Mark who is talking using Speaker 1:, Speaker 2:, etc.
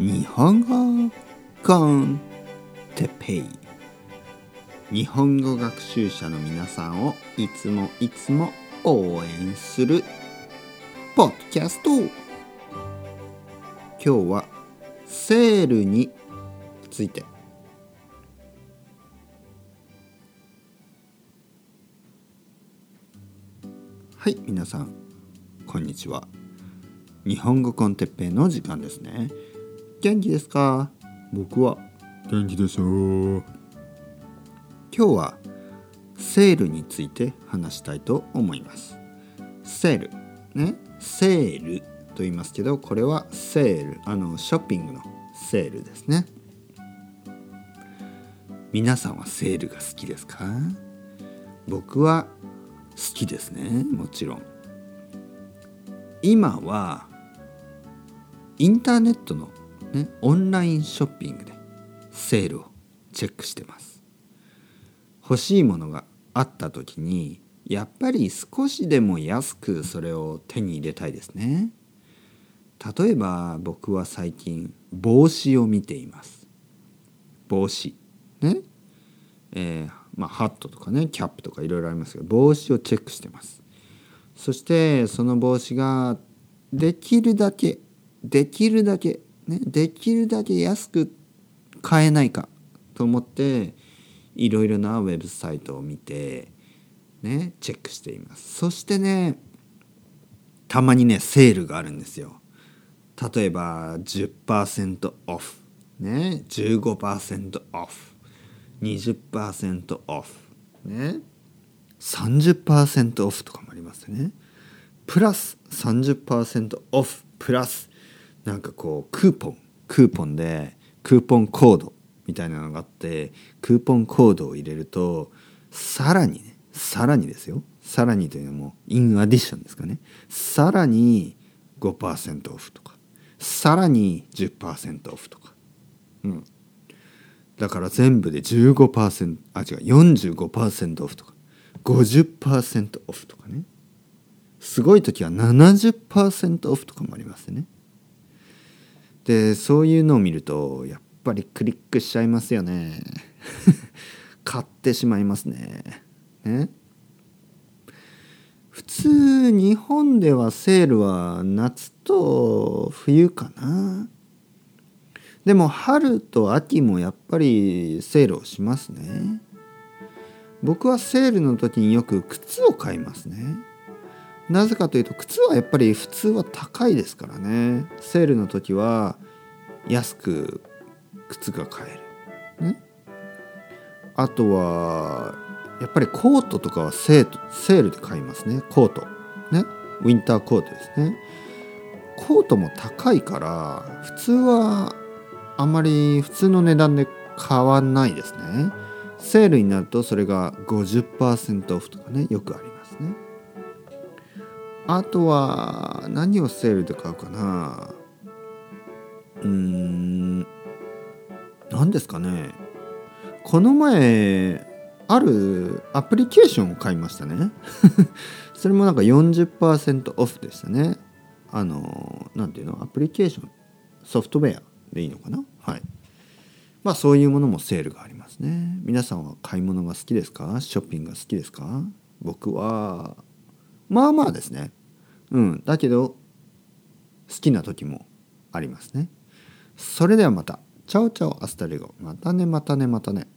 Speaker 1: 日本語コンテペイ。日本語学習者の皆さんをいつもいつも応援するポッドキャスト。今日はセールについて。はい皆さんこんにちは。日本語コンテッペイの時間ですね。元気ですか？僕は元気でしょう今日はセールについて話したいと思います。セールね？セールと言いますけどこれはセールあのショッピングのセールですね。皆さんはセールが好きですか？僕は好きですねもちろん。今はインターネットの、ね、オンラインショッピングでセールをチェックしてます。欲しいものがあった時にやっぱり少しでも安くそれを手に入れたいですね。例えば僕は最近帽子を見ています。帽子。ね。えー、まあハットとかねキャップとかいろいろありますけど帽子をチェックしてます。そしてその帽子ができるだけできるだけねできるだけ安く買えないかと思っていろいろなウェブサイトを見てねチェックしています。そしてねたまにねセールがあるんですよ。例えば10%オフ。ね15%オフ。20%オフ。ね30%オフとかもありますね。プラス30%オフプラスなんかこうクーポンクーポンでクーポンコードみたいなのがあってクーポンコードを入れるとさらにねさらにですよ。さらにというのもインアディションですかね。さらに5%オフとか。さらに10%オフとか。うん。だから全部で15%あ違う45%オフとか。50%オフとかね。すごい時は70%オフとかもありますね。でそういうのを見るとやっぱりクリックしちゃいますよね。買ってしまいますね。ね。普通日本ではセールは夏と冬かな。でも春と秋もやっぱりセールをしますね。僕はセールの時によく靴を買いますね。なぜかというと靴はやっぱり普通は高いですからね。セールの時は安く靴が買える、ね、あとはやっぱりコートとかはセールで買いますね。コート。ね。ウィンターコートですね。コートも高いから普通はあんまり普通の値段で買わないですね。セールになるとそれが50%オフとかねよくあります。あとは何をセールで買うかな。うーん。何ですかね。この前あるアプリケーションを買いましたね。それもなんか40%オフでしたね。あの何ていうの？アプリケーション。ソフトウェアでいいのかな？はい。まあそういうものもセールがありますね。皆さんは買い物が好きですか？ショッピングが好きですか？僕はまあまあですね。うん。だけど好きな時もありますね。それではまた。 ciao ciao hasta luego。またねまたねまたね。